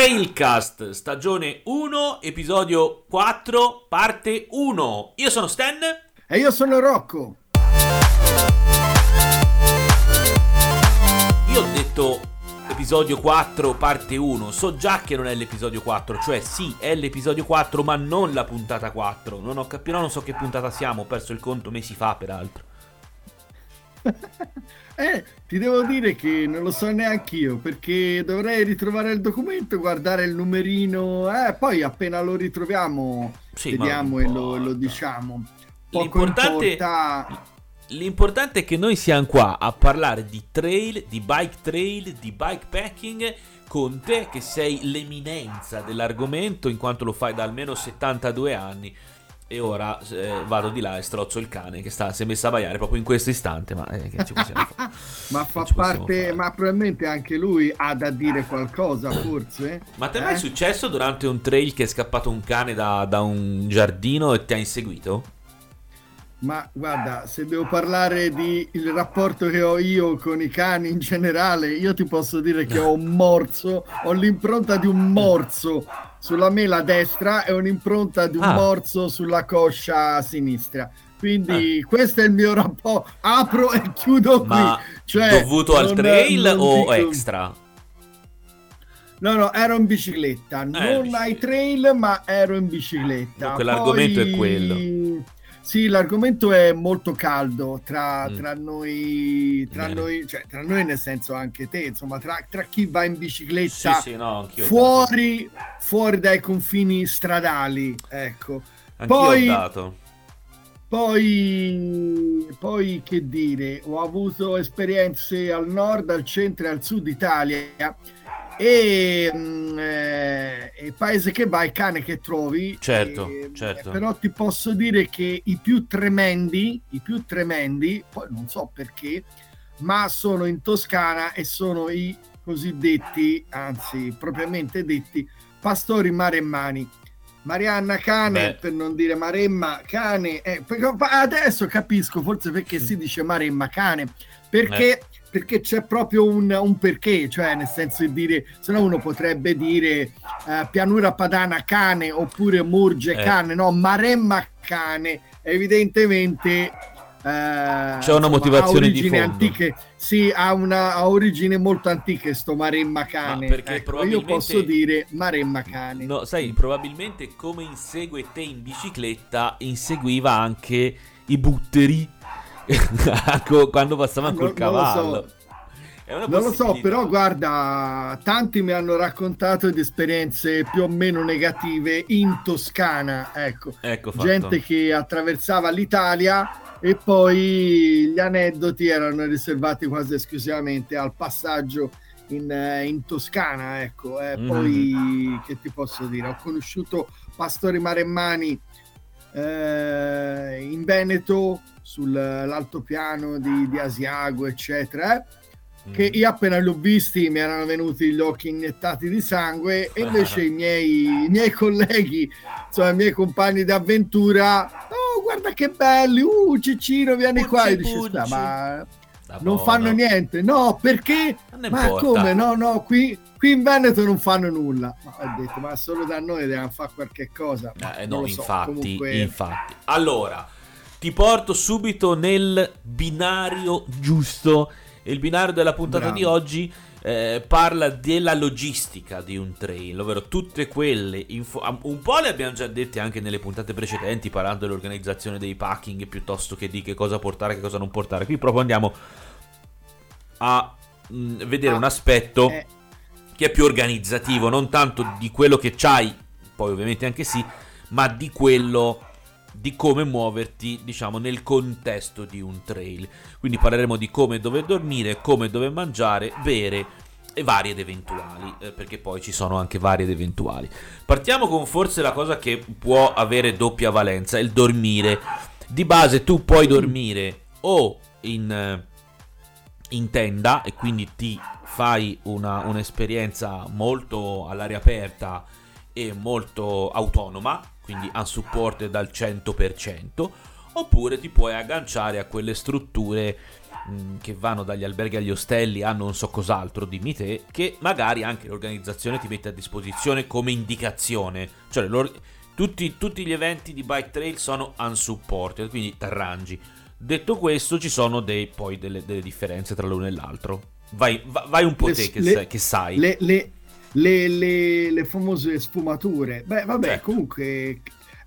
Trailcast, stagione 1, episodio 4, parte 1. Io sono Stan. E io sono Rocco. Io ho detto episodio 4, parte 1. So già che non è l'episodio 4, cioè sì, è l'episodio 4, ma non la puntata 4. Non ho capito, non so che puntata siamo, ho perso il conto mesi fa, peraltro. Eh, ti devo dire che non lo so neanche io perché dovrei ritrovare il documento, guardare il numerino, eh, poi appena lo ritroviamo sì, vediamo e lo, lo, diciamo. L'importante, importa... l'importante è che noi siamo qua a parlare di trail, di bike trail, di bikepacking con te che sei l'eminenza dell'argomento in quanto lo fai da almeno 72 anni e ora eh, vado di là e strozzo il cane che sta, si è messo a baiare proprio in questo istante. Ma eh, che ci possiamo fare? ma fa parte, ma probabilmente anche lui ha da dire qualcosa, forse. Ma te eh? mai è successo durante un trail che è scappato un cane da, da un giardino e ti ha inseguito? Ma guarda, se devo parlare di il rapporto che ho io con i cani in generale, io ti posso dire che ho un morso, ho l'impronta di un morso sulla mela destra e un'impronta di un ah. morso sulla coscia sinistra. Quindi ah. questo è il mio rapporto. Apro e chiudo Ma qui. Cioè, dovuto al trail non o dico... extra? No, no, ero in bicicletta, eh, non bicicletta. ai trail, ma ero in bicicletta. Dunque, Poi... l'argomento è quello sì, l'argomento è molto caldo tra, mm. tra, noi, tra noi, cioè tra noi nel senso anche te, insomma, tra, tra chi va in bicicletta sì, sì, no, fuori, fuori, dai confini stradali, ecco. Anch'io poi, ho dato. Poi, poi, che dire, ho avuto esperienze al nord, al centro e al sud Italia e, mm, eh, e paese che vai, cane che trovi. Certo, e, certo. Però ti posso dire che i più tremendi, i più tremendi, poi non so perché, ma sono in Toscana e sono i cosiddetti, anzi propriamente detti, pastori maremmani. Marianna Cane, Beh. per non dire Maremma Cane, eh, adesso capisco forse perché si dice Maremma Cane, perché Beh perché c'è proprio un, un, perché, cioè nel senso di dire, se no uno potrebbe dire uh, pianura padana cane oppure Murge eh. cane, no, Maremma cane, evidentemente uh, c'è una motivazione di fondo. Antiche, sì, ha una ha origine molto antiche sto Maremma cane. Ma perché ecco, probabilmente... Io posso dire Maremma cane. No, sai, probabilmente come insegue te in bicicletta, inseguiva anche i butteri quando passavano col non, cavallo. Non lo so. Non lo so, però guarda, tanti mi hanno raccontato di esperienze più o meno negative in Toscana, ecco. ecco Gente che attraversava l'Italia e poi gli aneddoti erano riservati quasi esclusivamente al passaggio in, in Toscana, ecco. Eh, mm. Poi che ti posso dire? Ho conosciuto pastori maremmani eh, in Veneto sull'altopiano di, di Asiago, eccetera. Eh? Che mm. io appena li ho visti mi erano venuti gli occhi iniettati di sangue, e invece i, miei, i miei colleghi, insomma, i miei compagni d'avventura, oh, guarda che belli, uh, Cicino, vieni qua. E dice, ma non fanno niente, no, perché? Ma importa. come? No, no, qui, qui, in Veneto non fanno nulla. Ma ho detto, ma solo da noi devono fare qualche cosa. Eh, no, so, infatti, comunque... infatti. Allora ti porto subito nel binario giusto. Il binario della puntata Bravo. di oggi eh, parla della logistica di un trail, ovvero tutte quelle info- un po' le abbiamo già dette anche nelle puntate precedenti parlando dell'organizzazione dei packing piuttosto che di che cosa portare e che cosa non portare. Qui proprio andiamo a mh, mm, vedere ah, un aspetto eh. che è più organizzativo, non tanto di quello che c'hai, poi ovviamente anche sì, ma di quello di come muoverti, diciamo, nel contesto di un trail. Quindi parleremo di come dove dormire, come dove mangiare, bere e varie ed eventuali, eh, perché poi ci sono anche varie ed eventuali. Partiamo con forse la cosa che può avere doppia valenza, il dormire. Di base tu puoi dormire o in, eh, in tenda e quindi ti fai una, un'esperienza molto all'aria aperta e molto autonoma, quindi unsupported dal 100%, oppure ti puoi agganciare a quelle strutture mm, che vanno dagli alberghi agli ostelli hanno non so cos'altro, dimmi te, che magari anche l'organizzazione ti mette a disposizione come indicazione. Cioè, tutti, tutti, gli eventi di bike trail sono unsupported, quindi t'arrangi. Detto questo, ci sono dei, poi delle, delle, differenze tra l'uno e l'altro. Vai, vai un po' le, te che, le, sai, che sai. Le, le, le, le, famose sfumature. Beh, vabbè, certo. comunque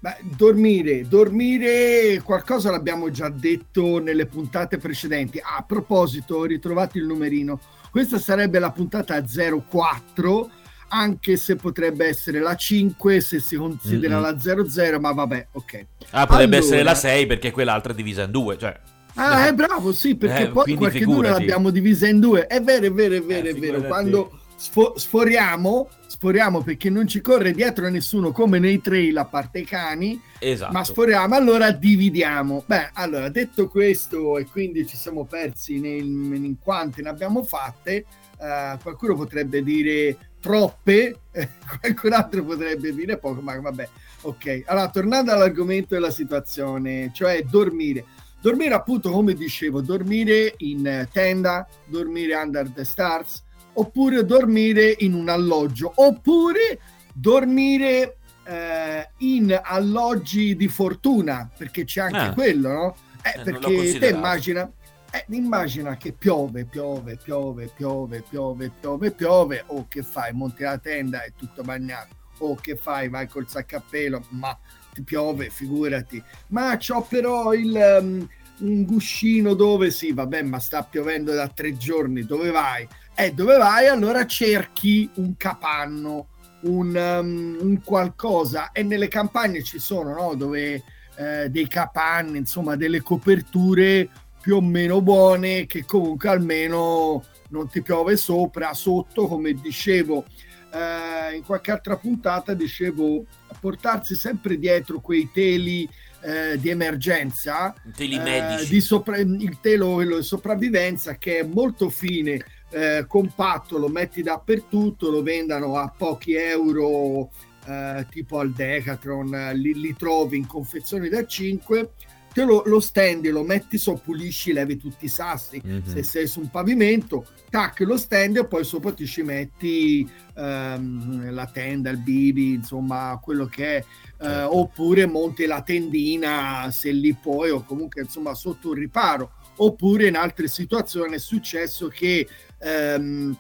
Beh, dormire, dormire, qualcosa l'abbiamo già detto nelle puntate precedenti. A proposito, ritrovate il numerino. Questa sarebbe la puntata 04, anche se potrebbe essere la 5 se si considera mm-hmm. la 00, ma vabbè, ok. Ah, potrebbe allora... essere la 6 perché quell'altra è divisa in due, cioè. Ah, è bravo, sì, perché eh, poi qualche due l'abbiamo divisa in due. È vero, è vero, è vero, eh, è vero. Quando sfo- sforiamo, sforiamo perché non ci corre dietro nessuno come nei trail a parte i cani, esatto. ma sforiamo, allora dividiamo. Beh, allora detto questo e quindi ci siamo persi nel, in quante ne abbiamo fatte, uh, qualcuno potrebbe dire troppe, qualcun altro potrebbe dire poco, ma vabbè, ok. Allora, tornando all'argomento della situazione, cioè dormire. Dormire appunto, come dicevo, dormire in tenda, dormire under the stars, oppure dormire in un alloggio, oppure dormire eh, in alloggi di fortuna, perché c'è anche ah. quello, no? Eh, eh, perché te immagina, eh, immagina che piove, piove, piove, piove, piove, piove, piove, o che fai? Monti la tenda è tutto bagnato, o che fai? Vai col sacco a pelo, ma ti piove, figurati. Ma c'ho però il... Um, un guscino dove sì, vabbè, ma sta piovendo da tre giorni, dove vai? E eh, dove vai? Allora cerchi un capanno, un, um, un qualcosa. E nelle campagne ci sono, no? Dove eh, dei capanni, insomma, delle coperture più o meno buone che comunque almeno non ti piove sopra, sotto, come dicevo. Eh, in qualche altra puntata dicevo portarsi sempre dietro quei teli eh, di emergenza, eh, di sopra- il telo di sopravvivenza che è molto fine, eh, compatto, lo metti dappertutto, lo vendano a pochi euro, eh, tipo al Decathlon, li, li, trovi in confezioni da 5 te lo, lo stendi, lo metti so, pulisci, levi tutti i sassi. Mm-hmm. Se sei su un pavimento, tac, lo stendi e poi sopra ti ci metti ehm, la tenda, il bibi, insomma, quello che è. Eh, certo. oppure monti la tendina se lì puoi, o comunque insomma sotto un riparo. Oppure in altre situazioni è successo che. Ehm,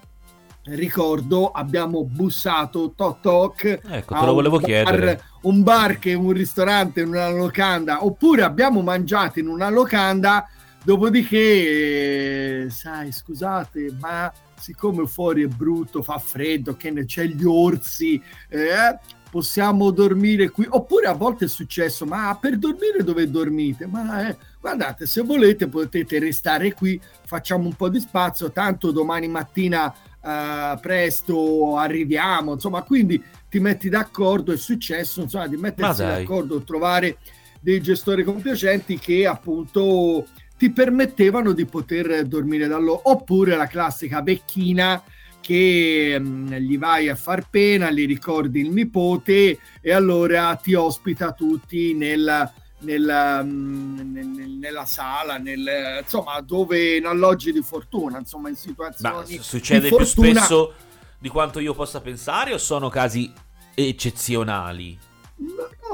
ricordo abbiamo bussato toc toc ecco te lo volevo bar, chiedere un bar che un ristorante in una locanda oppure abbiamo mangiato in una locanda dopodiché eh, sai scusate ma siccome fuori è brutto fa freddo che ne c'è gli orsi eh, possiamo dormire qui. Oppure a volte è successo ma per dormire dove dormite? Ma eh, guardate se volete potete restare qui facciamo un po' di spazio tanto domani mattina uh, presto arriviamo, insomma, quindi ti metti d'accordo, è successo, insomma, di mettersi d'accordo, trovare dei gestori compiacenti che appunto ti permettevano di poter dormire da loro, oppure la classica vecchina che mh, mm, gli vai a far pena, gli ricordi il nipote e allora ti ospita tutti nel nel, mm, nella sala, nel, insomma, dove in alloggi di fortuna, insomma, in situazioni. Ma succede più spesso di quanto io possa pensare o sono casi eccezionali?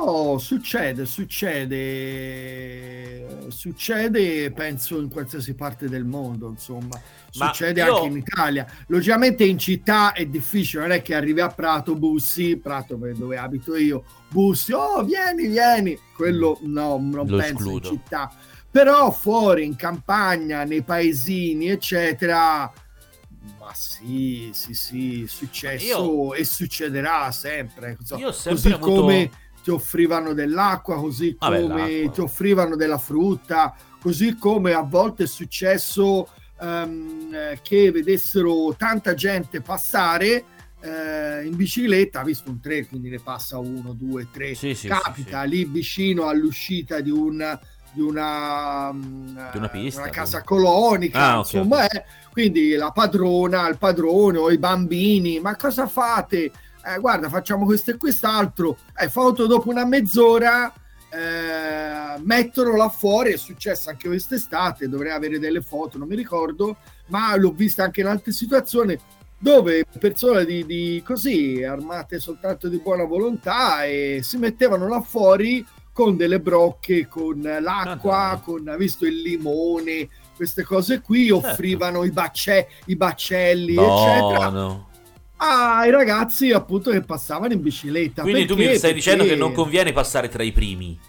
No, succede, succede, succede, penso in qualsiasi parte del mondo, insomma, succede io... anche in Italia. Logicamente in città è difficile, non è che arrivi a Prato, bussi, Prato dove abito io, bussi, oh vieni, vieni, quello no, non Lo penso escludo. in città, però fuori, in campagna, nei paesini, eccetera, ma sì, sì, sì, successo io, e succederà sempre. Io sempre così avuto... come ti offrivano dell'acqua, così come Vabbè, ti offrivano della frutta, così come a volte è successo um, che vedessero tanta gente passare eh, in bicicletta, ha visto un 3, quindi ne passa uno, due, tre, sì, sì, capita sì, lì vicino all'uscita di un di una, di una, pista, una casa colonica, ah, insomma, okay. quindi la padrona, il padrone o i bambini, ma cosa fate? Eh, guarda, facciamo questo e quest'altro. Eh, foto dopo una mezz'ora, eh, mettono là fuori, è successo anche quest'estate, dovrei avere delle foto, non mi ricordo, ma l'ho vista anche in altre situazioni dove persone di, di così armate soltanto di buona volontà e si mettevano là fuori con delle brocche, con l'acqua, ah, con visto il limone, queste cose qui, certo. offrivano i, bacce, i baccelli, no, eccetera. No. Ai ragazzi appunto che passavano in bicicletta. Quindi perché? tu mi stai dicendo che non conviene passare tra i primi.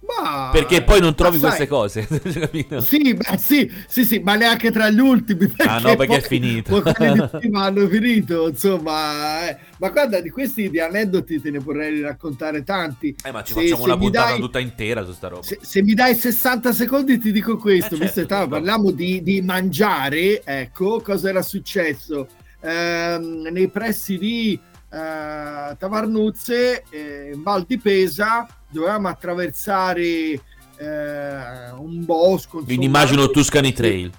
Ma... Perché poi non trovi queste cose. sì, beh, sì, sì, sì, ma neanche tra gli ultimi. Ah no, perché è finito. hanno finito, insomma. Eh. Ma guarda, di questi di aneddoti te ne vorrei raccontare tanti. Eh, ma ci se, facciamo una puntata dai, tutta intera su sta roba. Se, se, mi dai 60 secondi ti dico questo, eh, visto certo, che parliamo di, di, mangiare, ecco, cosa era successo? Eh, nei pressi di eh, Tavarnuzze, eh, in Val di Pesa, dovevamo attraversare eh, un bosco. Quindi immagino Tuscany Trail.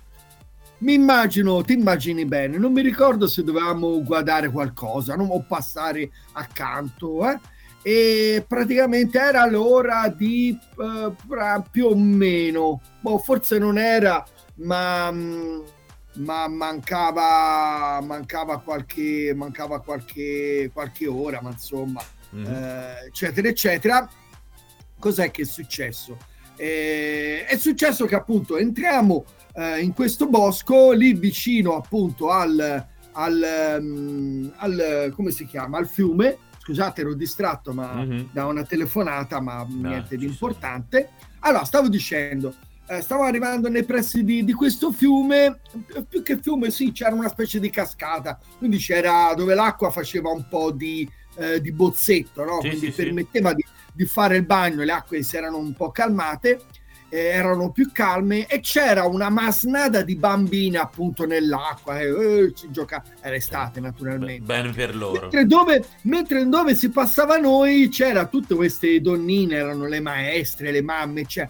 Mi immagino, ti immagini bene, non mi ricordo se dovevamo guardare qualcosa non, o passare accanto, eh? e praticamente era l'ora di uh, più o meno, boh, forse non era, ma, ma mancava, mancava, qualche, mancava qualche, qualche ora, ma insomma, mm-hmm. eh, eccetera, eccetera cos'è che è successo? Eh, è successo che appunto entriamo eh, in questo bosco lì vicino appunto al, al, um, al, come si chiama al fiume scusate ero distratto ma mm-hmm. da una telefonata ma no, niente di importante allora stavo dicendo eh, stavo arrivando nei pressi di, di, questo fiume più che fiume sì c'era una specie di cascata quindi c'era dove l'acqua faceva un po' di, eh, di bozzetto no? Sì, quindi sì, permetteva sì. di di fare il bagno, le acque si erano un po' calmate, eh, erano più calme e c'era una masnada di bambine appunto nell'acqua, eh, eh, si gioca, era estate naturalmente. Bene per loro. Mentre dove, mentre dove si passava noi c'era tutte queste donnine, erano le maestre, le mamme, cioè,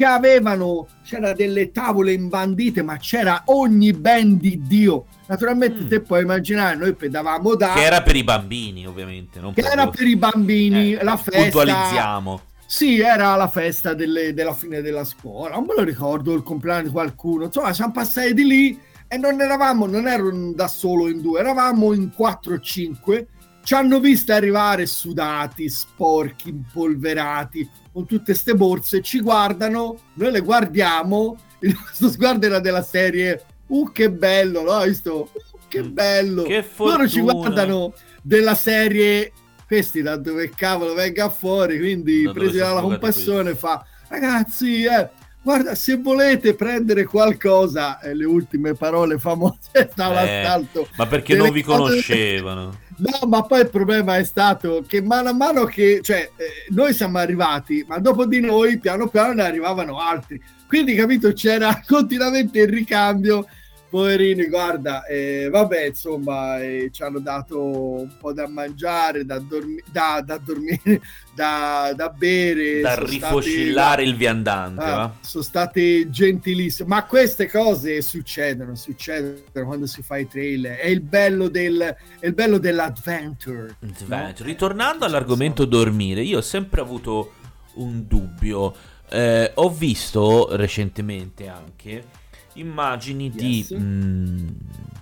che avevano, c'era delle tavole imbandite, ma c'era ogni ben di Dio Naturalmente mm. te puoi immaginare, noi pedavamo da... Che era per i bambini, ovviamente. Non che era per i bambini, eh, la festa... Puntualizziamo. Sì, era la festa delle, della fine della scuola, non me lo ricordo, il compleanno di qualcuno. Insomma, siamo passati di lì e non eravamo, non ero da solo in due, eravamo in 4 o 5. Ci hanno visto arrivare sudati, sporchi, impolverati, con tutte queste borse, ci guardano, noi le guardiamo, il nostro sguardo era della serie uh che bello, no? Visto? Uh, che mm. bello. Che Loro ci guardano della serie questi da dove cavolo venga fuori, quindi da presi dalla compassione fa ragazzi, eh, guarda, se volete prendere qualcosa, eh, le ultime parole famose stava eh. Ma perché non vi conoscevano? No, ma poi il problema è stato che mano a mano che, cioè, eh, noi siamo arrivati, ma dopo di noi, piano piano ne arrivavano altri. Quindi, capito, c'era continuamente il ricambio poverini, guarda, eh, vabbè, insomma, eh, ci hanno dato un po' da mangiare, da, dormi- da, da dormire, da, da, bere. Da rifoscillare il viandante. Ah, sono state gentilissime. Ma queste cose succedono, succedono quando si fa i trailer. È il bello, del, è il bello dell'adventure. No? Ritornando all'argomento dormire, io ho sempre avuto un dubbio. Eh, ho visto recentemente anche immagini yes. di mh,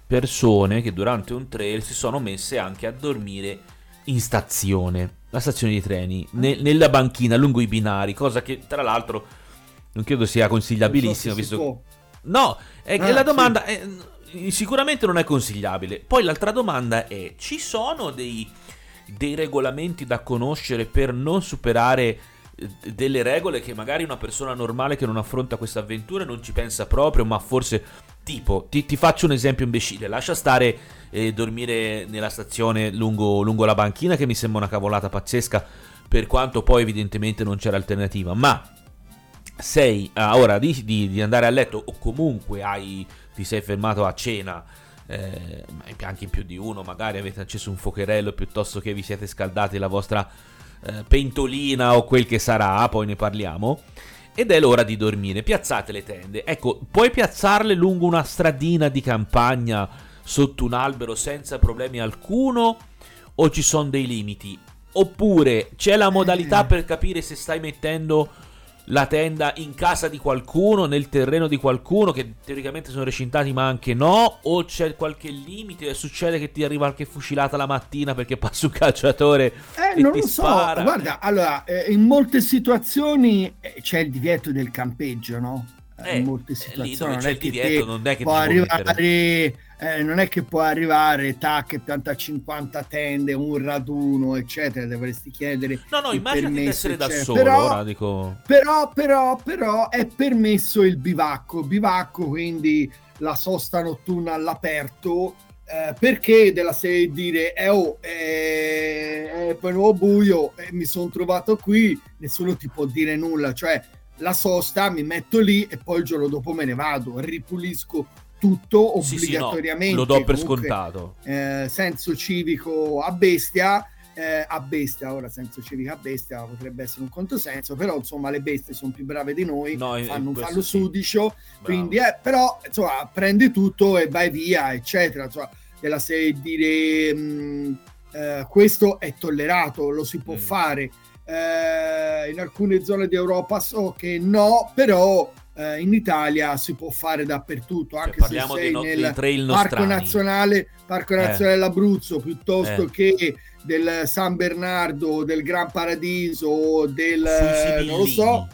persone che durante un trail si sono messe anche a dormire in stazione, la stazione di treni, ne, nella banchina lungo i binari, cosa che tra l'altro non credo sia consigliabilissimo. So visto... No, è ah, la domanda sì. è, sicuramente non è consigliabile. Poi l'altra domanda è: ci sono dei, dei regolamenti da conoscere per non superare delle regole che magari una persona normale che non affronta questa avventura non ci pensa proprio, ma forse tipo, ti, ti faccio un esempio imbecille, lascia stare eh, dormire nella stazione lungo, lungo la banchina che mi sembra una cavolata pazzesca, per quanto poi evidentemente non c'era alternativa, ma sei a ora di, di, di, andare a letto o comunque hai, ti sei fermato a cena, eh, anche in più di uno, magari avete acceso un fuocherello piuttosto che vi siete scaldati la vostra eh, pentolina o quel che sarà, poi ne parliamo. Ed è l'ora di dormire. Piazzate le tende. Ecco, puoi piazzarle lungo una stradina di campagna sotto un albero senza problemi alcuno? O ci sono dei limiti? Oppure c'è la modalità eh. per capire se stai mettendo la tenda in casa di qualcuno, nel terreno di qualcuno, che teoricamente sono recintati ma anche no, o c'è qualche limite, succede che ti arriva qualche fucilata la mattina perché passa un calciatore eh, e non lo spara. so, guarda, allora, eh, in molte situazioni eh, c'è il divieto del campeggio, no? Eh, in molte situazioni non è, che divieto, non è che può arrivare eh, non è che può arrivare tac pianta 50 tende un raduno eccetera dovresti chiedere no no immagina di essere da solo però, ora, dico... però però però è permesso il bivacco. Bivacco quindi la sosta notturna all'aperto eh, perché della serie dire eh, oh, eh, è poi buio eh, mi sono trovato qui nessuno ti può dire nulla. Cioè la sosta, mi metto lì e poi il giorno dopo me ne vado, ripulisco tutto obbligatoriamente. Sì, sì, no, lo do per comunque, scontato. Eh, senso civico a bestia. Eh, a bestia, ora senso civico a bestia potrebbe essere un controsenso, però insomma le bestie sono più brave di noi, no, fanno un fallo sì. sudicio, quindi eh, però insomma prendi tutto e vai via, eccetera. Insomma, della serie dire mh, mm, eh, questo è tollerato, lo si può mm. fare eh, in alcune zone di Europa so che no, però eh, in Italia si può fare dappertutto, cioè, anche cioè, se sei no- nel Parco Nazionale, Parco eh. Nazionale eh. dell'Abruzzo piuttosto eh. che del San Bernardo, del Gran Paradiso, del non lo so,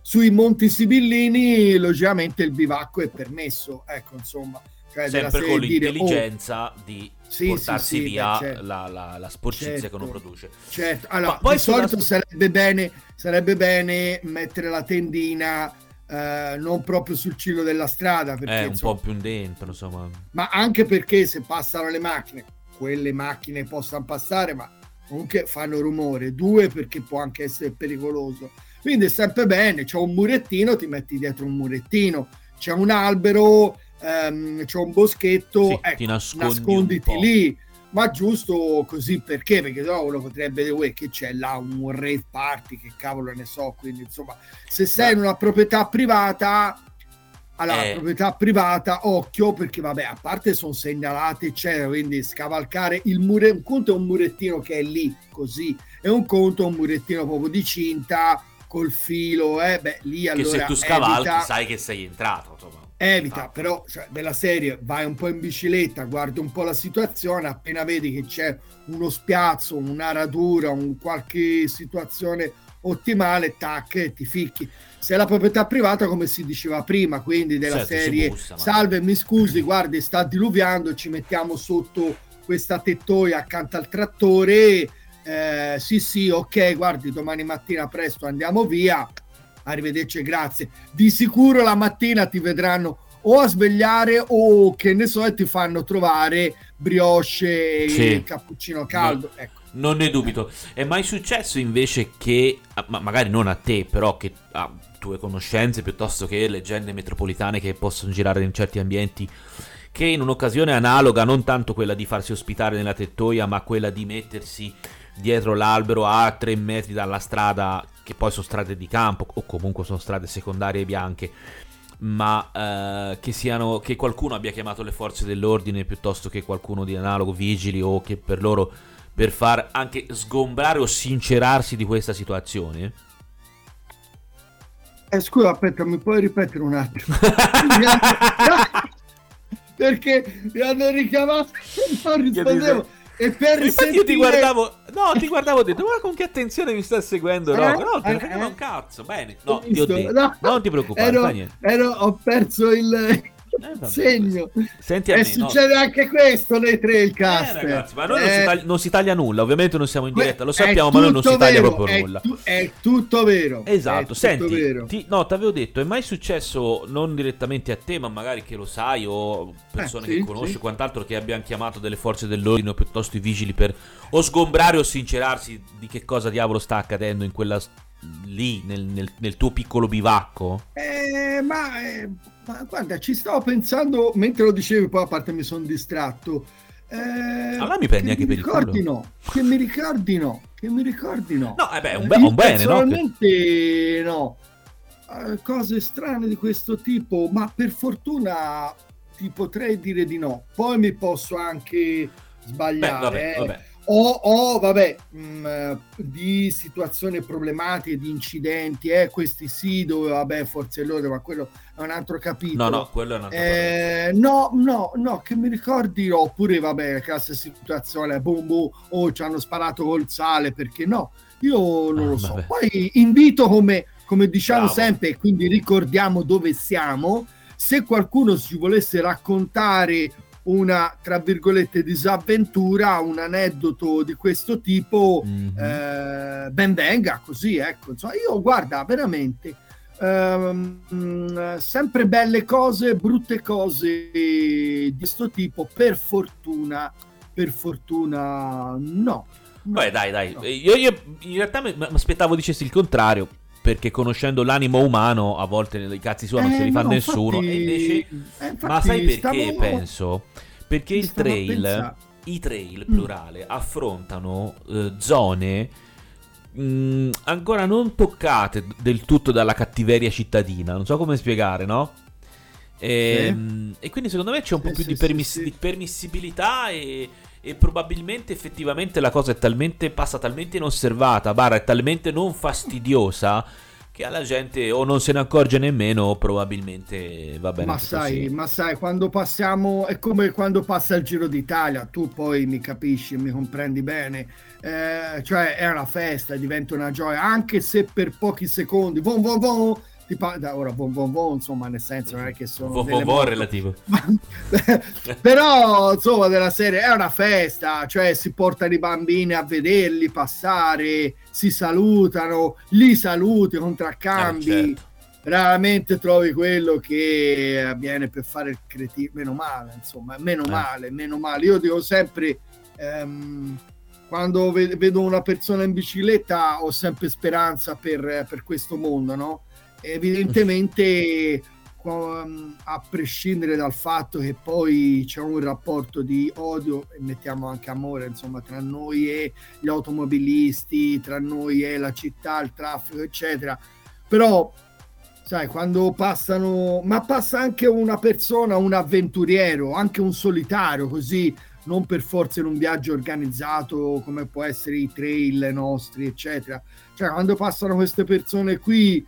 sui Monti Sibillini, logicamente il bivacco è permesso, ecco insomma. Cioè Sempre con l'intelligenza dire, oh, di sì, portarsi sì, via beh, certo. la, la, la, sporcizia certo, che uno produce. Certo, allora, poi di solito sulla... sarebbe, bene, sarebbe bene mettere la tendina eh, non proprio sul cielo della strada. Perché, eh, un insomma, po' più dentro, insomma. Ma anche perché se passano le macchine, quelle macchine possono passare, ma comunque fanno rumore. Due, perché può anche essere pericoloso. Quindi è sempre bene, c'è un murettino, ti metti dietro un murettino, c'è un albero ehm, c'è un boschetto, sì, ecco, nascondi nasconditi lì. Ma giusto così perché? Perché no, uno potrebbe dire che c'è là un rave party, che cavolo ne so. Quindi, insomma, se sei in una proprietà privata, allora, eh. proprietà privata, occhio, perché vabbè, a parte sono segnalate, eccetera, quindi scavalcare il muro, un conto è un murettino che è lì, così, e un conto è un murettino proprio di cinta, col filo, eh, beh, lì allora... Che se tu scavalchi evita... sai che sei entrato, insomma evita ah. però cioè, della serie vai un po' in bicicletta guardi un po' la situazione appena vedi che c'è uno spiazzo una radura un qualche situazione ottimale tac ti ficchi se è la proprietà privata come si diceva prima quindi della certo, serie bussa, salve mi scusi guardi sta diluviando ci mettiamo sotto questa tettoia accanto al trattore eh, sì sì ok guardi domani mattina presto andiamo via arrivederci e grazie. Di sicuro la mattina ti vedranno o a svegliare o che ne so e ti fanno trovare brioche sì. e cappuccino caldo. No, ecco. Non ne dubito. È mai successo invece che, ah, ma magari non a te, però che a tue conoscenze piuttosto che leggende metropolitane che possono girare in certi ambienti, che in un'occasione analoga, non tanto quella di farsi ospitare nella tettoia, ma quella di mettersi dietro l'albero a tre metri dalla strada che poi sono strade di campo o comunque sono strade secondarie bianche, ma eh, che, siano, che qualcuno abbia chiamato le forze dell'ordine piuttosto che qualcuno di analogo, vigili o che per loro per far anche sgombrare o sincerarsi di questa situazione? Eh, scusa, aspetta, mi puoi ripetere un attimo? Perché mi hanno richiamato e non rispondevo. E per Infatti io ti guardavo, no, ti guardavo e ho detto, ma con che attenzione mi sta seguendo eh, Rocco? No, ne frega un cazzo, bene. No, ti ho detto, no, non ti preoccupare, ero, ero, ho perso il, eh, segno. Senti e me, succede no. anche questo nei tre il cast. Eh, ragazzi, ma noi eh, non, si taglia, non, si taglia, nulla, ovviamente non siamo in diretta, lo sappiamo, ma noi non si taglia proprio è nulla. Tu, è tutto vero. Esatto, tutto senti, vero. Ti, no, ti avevo detto, è mai successo non direttamente a te, ma magari che lo sai o persone eh, sì, che conosci sì. quant'altro che abbiano chiamato delle forze dell'ordine o piuttosto i vigili per o sgombrare o sincerarsi di che cosa diavolo sta accadendo in quella lì nel, nel, nel tuo piccolo bivacco? Eh, ma, eh, ma, guarda, ci stavo pensando mentre lo dicevi, poi a parte mi sono distratto. Eh, allora mi prendi anche per il culo. Che mi ricordino, che mi ricordino. No, eh beh, un, be- un bene, personalmente, no? no. Uh, cose strane di questo tipo, ma per fortuna ti potrei dire di no. Poi mi posso anche sbagliare. Beh, vabbè, eh. vabbè o, o vabbè, mh, mm, di situazioni problematiche, di incidenti, eh, questi sì, dove vabbè, forse loro, ma quello è un altro capitolo. No, no, quello è un altro eh, No, no, no, che mi ricordi, oppure vabbè, la classe situazione, boom, boom, o oh, ci hanno sparato col sale, perché no? Io non ah, lo so. Vabbè. Poi invito come, come diciamo Bravo. sempre, e quindi ricordiamo dove siamo, se qualcuno ci volesse raccontare una tra virgolette disavventura, un aneddoto di questo tipo, mm-hmm. eh, ben venga così, ecco. Insomma, io guarda veramente ehm, sempre belle cose, brutte cose di questo tipo, per fortuna, per fortuna no. Beh, dai, dai. No. Io, io, in realtà mi aspettavo dicessi il contrario perché conoscendo l'animo umano a volte i cazzi suoi non eh, se li fa no, nessuno infatti, invece... eh, infatti, ma sai perché stavo... penso? Perché il trail i trail mm. plurale mm. affrontano eh, zone mh, mm, ancora non toccate del tutto dalla cattiveria cittadina non so come spiegare no? E, sì. Ehm, e quindi secondo me c'è un sì, po' più sì, di, permiss- di, permissibilità e, e, probabilmente effettivamente la cosa è talmente passa talmente inosservata, barra è talmente non fastidiosa che alla gente o non se ne accorge nemmeno o probabilmente va bene. Ma sai, così. ma sai, quando passiamo è come quando passa il Giro d'Italia, tu poi mi capisci, mi comprendi bene, eh, cioè è una festa, diventa una gioia, anche se per pochi secondi, von, von, von, ti parla ora bon bon bon insomma nel senso non è che sono bon bon bon relativo però insomma della serie è una festa cioè si portano i bambini a vederli passare si salutano li saluti contraccambi eh, certo. raramente trovi quello che avviene per fare il cretino meno male insomma meno eh. male meno male io dico sempre ehm, quando vedo una persona in bicicletta ho sempre speranza per, per questo mondo no? Evidentemente a prescindere dal fatto che poi c'è un rapporto di odio e mettiamo anche amore insomma tra noi e gli automobilisti tra noi e la città il traffico eccetera. Però sai quando passano ma passa anche una persona un avventuriero anche un solitario così non per forza in un viaggio organizzato come può essere i trail nostri eccetera. Cioè quando passano queste persone qui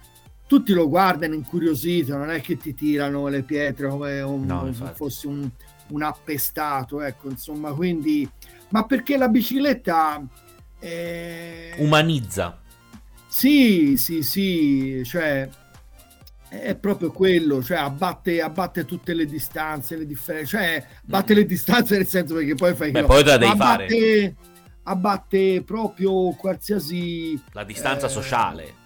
tutti lo guardano incuriosito, non è che ti tirano le pietre come un, no, se fossi un, un, appestato, ecco, insomma, quindi... Ma perché la bicicletta... È... Umanizza. Sì, sì, sì, cioè è proprio quello, cioè abbatte, abbatte tutte le distanze, le differenze, cioè abbatte mm. le distanze nel senso perché poi fai... Beh, poi te la devi abbatte, fare. Abbatte proprio qualsiasi... La distanza eh, sociale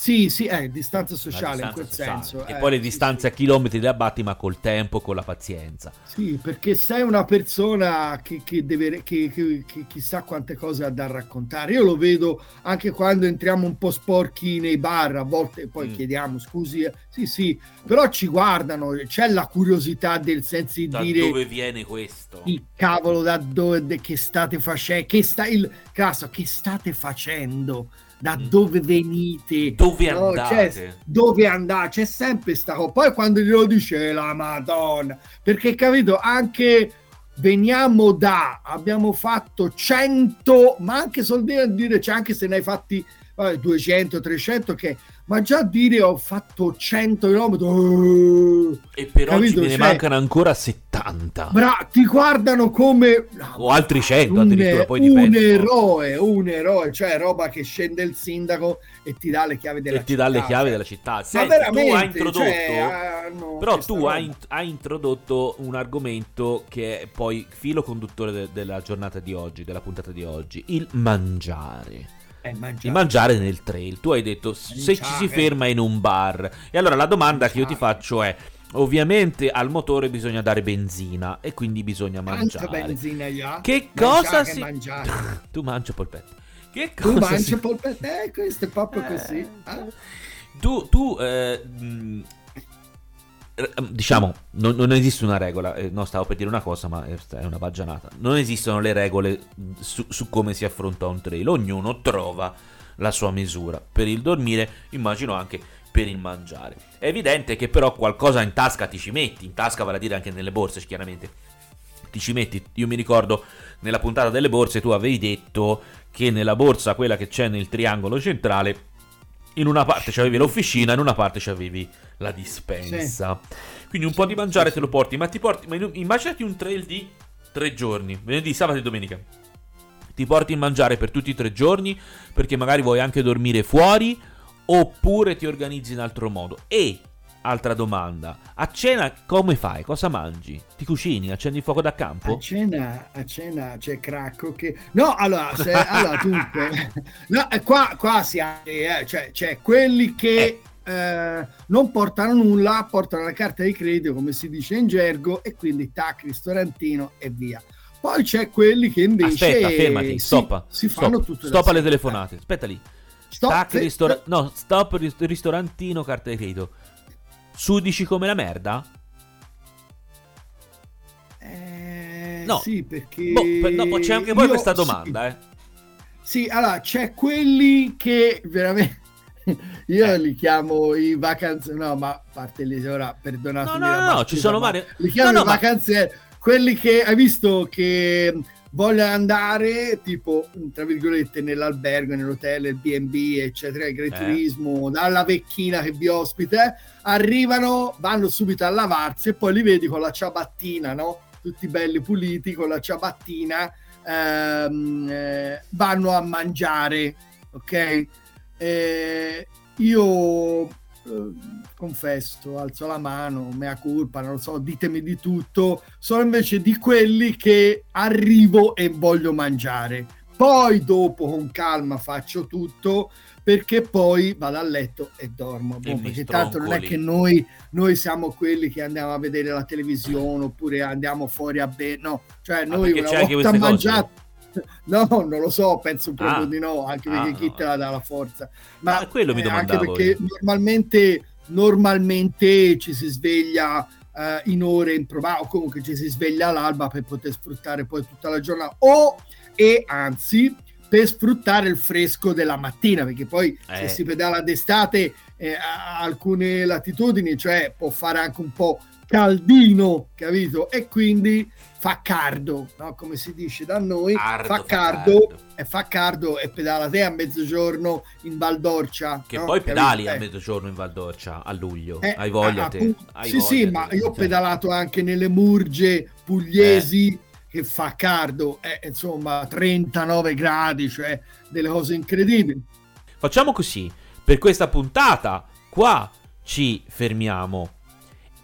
sì, sì, è distanza sociale distanza in quel sociale. senso. E eh, poi le distanze sì, a chilometri le abbatti, ma col tempo, con la pazienza. Sì, perché sei una persona che, che deve, che, che, che, chissà quante cose ha da raccontare. Io lo vedo anche quando entriamo un po' sporchi nei bar, a volte poi mm. chiediamo scusi, eh, sì, sì, però ci guardano, c'è la curiosità del senso di da dire... Da dove viene questo? Il cavolo, da dove, che state facendo? Che sta il... Caso, che state facendo? Da mm. dove venite, dove no? andate, cioè, dove andate, c'è sempre sta cosa. Poi quando glielo dice la Madonna, perché capito, anche veniamo da, abbiamo fatto 100, ma anche soldi a dire, cioè anche se ne hai fatti vabbè, 200, 300 che ma già dire ho fatto 100 km uh, e per capito? oggi me ne cioè, mancano ancora 70 bra- ti guardano come o altri 100 addirittura poi dipende. un eroe un eroe cioè roba che scende il sindaco e ti dà le chiavi della e città ti dà le chiavi della città. Senti, tu hai introdotto cioè, no, però tu hai, hai, introdotto un argomento che è poi filo conduttore de- della giornata di oggi della puntata di oggi il mangiare mangiare. di mangiare nel trail. Tu hai detto mangiare. se ci si ferma in un bar. E allora la domanda mangiare. che io ti faccio è: ovviamente al motore bisogna dare benzina e quindi bisogna mangiare. Quanta benzina io? Che cosa si. tu mangi polpette. Che cosa tu mangi si... polpette? Eh, questo è proprio eh, così. Eh. Tu, tu eh, eh, diciamo, non, non, esiste una regola, eh, no, stavo per dire una cosa, ma è una baggianata. Non esistono le regole su, su, come si affronta un trail, ognuno trova la sua misura. Per il dormire, immagino anche per il mangiare. È evidente che però qualcosa in tasca ti ci metti, in tasca vale a dire anche nelle borse, chiaramente. ti ci metti. Io mi ricordo nella puntata delle borse tu avevi detto che nella borsa, quella che c'è nel triangolo centrale, in una parte c'avevi l'officina, in una parte c'avevi la dispensa. Sì. Quindi un po' di mangiare te lo porti, ma ti porti. Ma immaginati un trail di tre giorni, venerdì, sabato e domenica. Ti porti il mangiare per tutti i tre giorni, perché magari vuoi anche dormire fuori, oppure ti organizzi in altro modo. E Altra domanda. A cena come fai? Cosa mangi? Ti cucini? Accendi il fuoco da campo? A cena, a cena c'è Cracco che... No, allora, se, allora dunque... No, eh, qua, qua si ha... Eh, cioè, cioè, quelli che... Eh. Eh, non portano nulla, portano la carta di credito, come si dice in gergo, e quindi tac, ristorantino e via. Poi c'è quelli che invece... Aspetta, fermati, stoppa. Si, si fanno stop, tutte Stop alle telefonate, aspetta lì. Stop, tac, ristora- no, stop, ristorantino, carta di credito Sudici come la merda? Eh, no. Sì, perché... Boh, dopo c'è anche poi Io, questa domanda, sì. eh. Sì, allora, c'è quelli che veramente... Io eh. li chiamo i vacanze... No, ma a parte lì, ora perdonatemi no, no, no, no, ci sono vari... Li chiamo no, no, i vacanze... Ma... Quelli che hai visto che vogliono andare tipo tra virgolette nell'albergo, nell'hotel, il B&B eccetera, il agriturismo, eh. dalla vecchina che vi ospita, arrivano, vanno subito a lavarsi e poi li vedi con la ciabattina, no? Tutti belli puliti con la ciabattina, ehm, eh, vanno a mangiare, ok? Eh, io eh, confesso, alzo la mano, mea culpa, non lo so, ditemi di tutto, sono invece di quelli che arrivo e voglio mangiare. Poi dopo con calma faccio tutto perché poi vado a letto e dormo. Boh, perché tanto non è che noi, noi, siamo quelli che andiamo a vedere la televisione oppure andiamo fuori a bere, no, cioè noi ah, una volta mangiato No, non lo so, penso proprio ah, di no, anche perché ah, chi te la dà la forza. Ma ah, quello mi domandavo. Anche perché normalmente, normalmente ci si sveglia uh, in ore improbabili, o comunque ci si sveglia all'alba per poter sfruttare poi tutta la giornata, o e anzi per sfruttare il fresco della mattina, perché poi eh. se si pedala d'estate eh, a alcune latitudini, cioè può fare anche un po' caldino, capito? E quindi fa cardo, no? come si dice da noi, Ardo, fa, cardo, fa e fa cardo e pedala te a mezzogiorno in Val d'Orcia. Che no? poi pedali eh. a mezzogiorno in Val d'Orcia a luglio, eh, hai voglia ah, te. Hai sì, voglia sì, te. ma io ho pedalato anche nelle Murge pugliesi eh. che fa cardo, eh, insomma 39 gradi, cioè delle cose incredibili. Facciamo così, per questa puntata qua ci fermiamo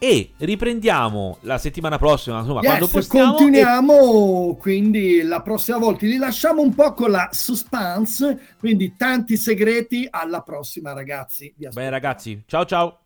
e riprendiamo la settimana prossima, insomma, yes, quando possiamo. Continuiamo, e... quindi la prossima volta li lasciamo un po' con la suspense, quindi tanti segreti, alla prossima ragazzi. Bene ragazzi, ciao ciao.